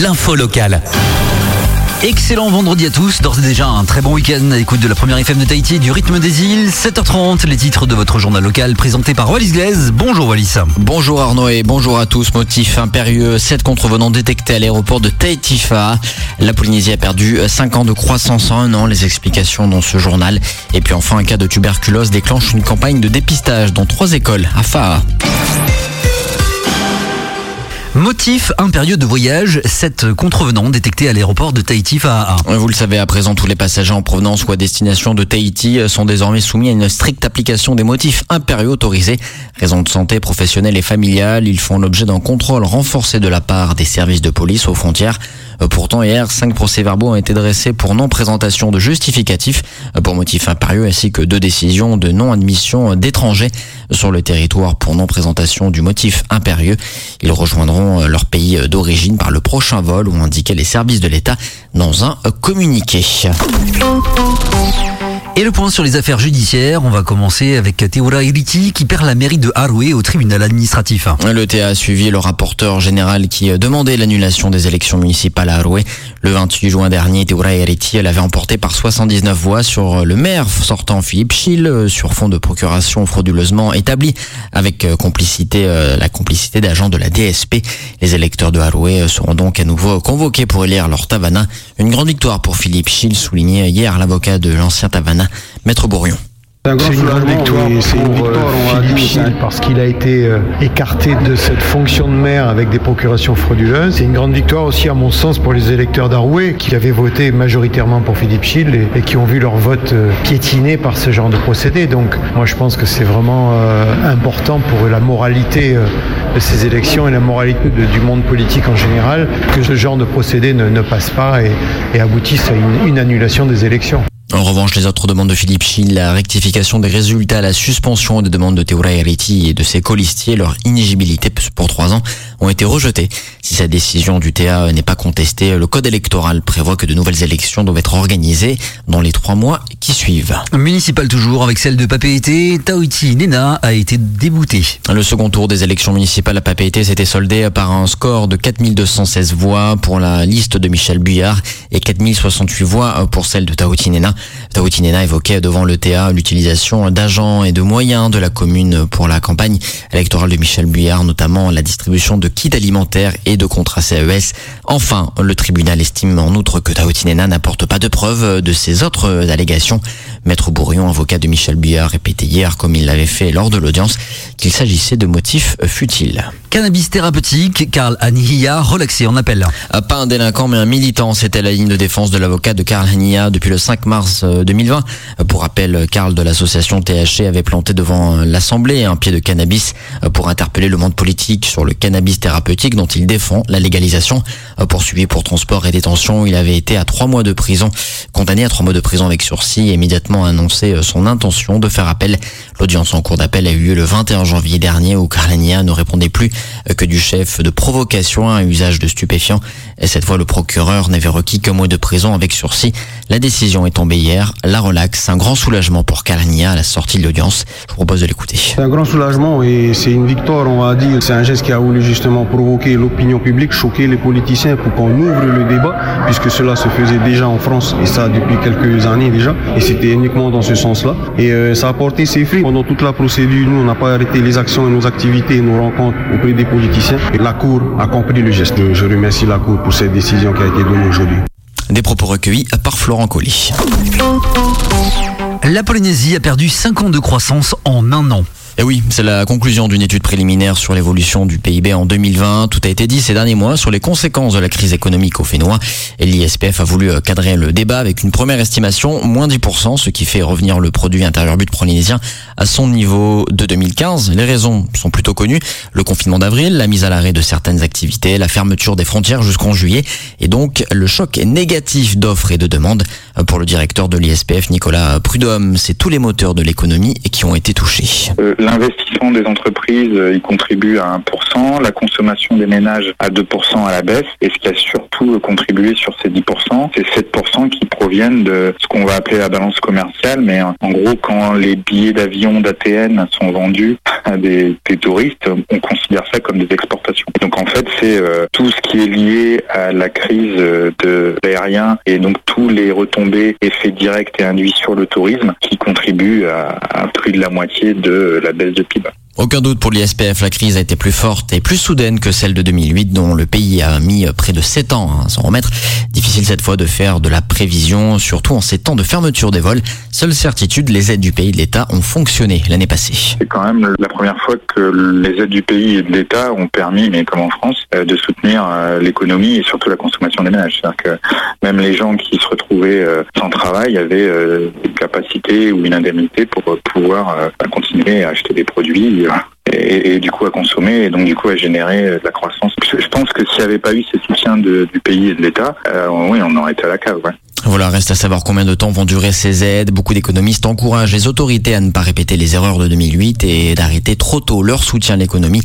l'info locale. Excellent vendredi à tous, d'ores et déjà un très bon week-end à l'écoute de la première FM de Tahiti du rythme des îles. 7h30, les titres de votre journal local présenté par Wallis Glaise. Bonjour Wallis. Bonjour Arnaud et bonjour à tous. Motif impérieux, 7 contrevenants détectés à l'aéroport de Tahiti-Fa. La Polynésie a perdu 5 ans de croissance en un an, les explications dans ce journal. Et puis enfin, un cas de tuberculose déclenche une campagne de dépistage dans trois écoles à Fa. Motif impérieux de voyage, sept contrevenants détectés à l'aéroport de Tahiti Faa'a. Vous le savez, à présent, tous les passagers en provenance ou à destination de Tahiti sont désormais soumis à une stricte application des motifs impérieux autorisés. Raisons de santé professionnelle et familiale, ils font l'objet d'un contrôle renforcé de la part des services de police aux frontières. Pourtant, hier, cinq procès-verbaux ont été dressés pour non-présentation de justificatifs pour motifs impérieux ainsi que deux décisions de non-admission d'étrangers sur le territoire pour non-présentation du motif impérieux. Ils rejoindront euh, leur pays d'origine par le prochain vol, ont indiqué les services de l'État dans un communiqué. Et le point sur les affaires judiciaires, on va commencer avec Teura Iriti qui perd la mairie de Haroué au tribunal administratif. Le TA a suivi le rapporteur général qui demandait l'annulation des élections municipales à Haroué. Le 28 juin dernier, Teura Iriti l'avait emporté par 79 voix sur le maire sortant Philippe Schill sur fond de procuration frauduleusement établie avec complicité, euh, la complicité d'agents de la DSP. Les électeurs de Haroué seront donc à nouveau convoqués pour élire leur Tavana. Une grande victoire pour Philippe Schill, souligné hier l'avocat de l'ancien Tavana Maître Bourrion. C'est une grande victoire, c'est une victoire Philippe parce qu'il a été euh, écarté de cette fonction de maire avec des procurations frauduleuses. C'est une grande victoire aussi à mon sens pour les électeurs d'Aroué qui avaient voté majoritairement pour Philippe Schill et, qui ont vu leur vote euh, piétiné par ce genre de procédé. Donc moi je pense que c'est vraiment euh, important pour la moralité de ces élections et la moralité du monde politique en général que ce genre de procédé ne, passe pas et, aboutisse à une annulation des élections. En revanche, les autres demandes de Philippe Schill, la rectification des résultats, la suspension des demandes de Théora Heriti et de ses colistiers, leur inéligibilité pour trois ans, ont été rejetées. Si sa décision du TA n'est pas contestée, le code électoral prévoit que de nouvelles élections doivent être organisées dans les trois mois qui suivent. Municipal toujours, avec celle de Papeete, Taouiti Nena a été débouté. Le second tour des élections municipales à Papeete s'était soldé par un score de 4216 voix pour la liste de Michel Buyard et 4068 voix pour celle de Taouiti Nena. Nena évoquait devant le TA l'utilisation d'agents et de moyens de la commune pour la campagne électorale de Michel Buyard, notamment la distribution de kits alimentaires et de contrats CES. Enfin, le tribunal estime en outre que Nena n'apporte pas de preuves de ses autres allégations. Maître Bourrion, avocat de Michel Buyard, répétait hier, comme il l'avait fait lors de l'audience, qu'il s'agissait de motifs futiles. Cannabis thérapeutique, Karl Hanihia, relaxé en appel. Pas un délinquant, mais un militant, c'était la ligne de défense de l'avocat de Karl Hanihia depuis le 5 mars 2020. Euh, Pour rappel, Karl de l'association THC avait planté devant l'Assemblée un pied de cannabis euh, pour interpeller le monde politique sur le cannabis thérapeutique dont il défend la légalisation. Euh, poursuivi pour transport et détention, il avait été à trois mois de prison, condamné à trois mois de prison avec sursis et immédiatement annoncé son intention de faire appel. L'audience en cours d'appel a eu lieu le 21 janvier dernier où Karl Hanihia ne répondait plus que du chef de provocation à un usage de stupéfiants. Et cette fois, le procureur n'avait requis qu'un mois de prison avec sursis. La décision est tombée hier. La relaxe, un grand soulagement pour Kalania à la sortie de l'audience. Je vous propose de l'écouter. C'est un grand soulagement et c'est une victoire, on va dire. C'est un geste qui a voulu justement provoquer l'opinion publique, choquer les politiciens pour qu'on ouvre le débat, puisque cela se faisait déjà en France et ça depuis quelques années déjà. Et c'était uniquement dans ce sens-là. Et euh, ça a porté ses fruits. Pendant toute la procédure, nous, on n'a pas arrêté les actions et nos activités, nos rencontres auprès des politiciens. Et la Cour a compris le geste. Je remercie la Cour pour cette décision qui a été donnée aujourd'hui. Des propos recueillis par Florent Colli. La Polynésie a perdu 5 ans de croissance en un an. Et oui, c'est la conclusion d'une étude préliminaire sur l'évolution du PIB en 2020. Tout a été dit ces derniers mois sur les conséquences de la crise économique au Fénois. Et l'ISPF a voulu cadrer le débat avec une première estimation, moins 10%, ce qui fait revenir le produit intérieur brut polynésien à son niveau de 2015. Les raisons sont plutôt connues. Le confinement d'avril, la mise à l'arrêt de certaines activités, la fermeture des frontières jusqu'en juillet et donc le choc négatif d'offres et de demandes. Pour le directeur de l'ISPF, Nicolas Prudhomme, c'est tous les moteurs de l'économie qui ont été touchés. Euh, l'investissement des entreprises, il contribue à 1%, la consommation des ménages à 2% à la baisse, et ce qui a surtout contribué sur ces 10%, c'est 7% qui proviennent de ce qu'on va appeler la balance commerciale, mais en gros, quand les billets d'avion d'ATN sont vendus à des, touristes, on considère ça comme des exportations. Donc en fait, c'est tout ce qui est lié à la crise de l'aérien et donc tous les retombées, effets directs et induits sur le tourisme qui contribuent à, à plus de la moitié de la baisse de PIB. Aucun doute pour l'ISPF, la crise a été plus forte et plus soudaine que celle de 2008 dont le pays a mis près de 7 ans à s'en remettre. Difficile cette fois de faire de la prévision, surtout en ces temps de fermeture des vols. Seule certitude, les aides du pays et de l'État ont fonctionné l'année passée. C'est quand même la première fois que les aides du pays et de l'État ont permis, mais comme en France, euh, de soutenir euh, l'économie et surtout la consommation des ménages. C'est-à-dire que même les gens qui se retrouvaient euh, sans travail avaient une capacité ou une indemnité pour pouvoir bah, continuer à acheter des produits et, du coup à consommer et donc du coup à générer de la croissance. Je pense que s'il n'y avait pas eu ces soutiens du pays et de l'État, euh, oui, on aurait été à la cave. Voilà, reste à savoir combien de temps vont durer ces aides. Beaucoup d'économistes encouragent les autorités à ne pas répéter les erreurs de 2008 et d'arrêter trop tôt leur soutien à l'économie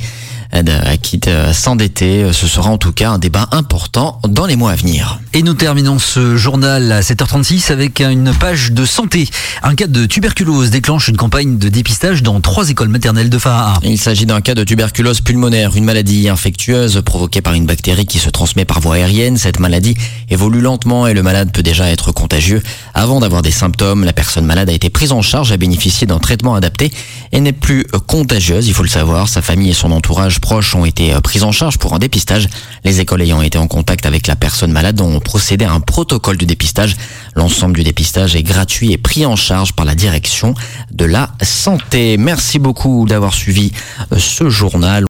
quitte à s'endetter. Ce sera en tout cas un débat important dans les mois à venir. Et nous terminons ce journal à 7h36 avec une page de santé. Un cas de tuberculose déclenche une campagne de dépistage dans trois écoles maternelles de Fahaa. Il s'agit d'un cas de tuberculose pulmonaire, une maladie infectieuse provoquée par une bactérie qui se transmet par voie aérienne. Cette maladie évolue lentement et le malade peut déjà être contagieux. Avant d'avoir des symptômes, la personne malade a été prise en charge, a bénéficié d'un traitement adapté et n'est plus contagieuse, il faut le savoir. Sa famille et son entourage proches ont été euh, pris en charge pour un dépistage. Les écoles ayant été en contact avec la personne malade ont procédé à un protocole de dépistage. L'ensemble du dépistage est gratuit et pris en charge par la direction de la santé. Merci beaucoup d'avoir suivi euh, ce journal.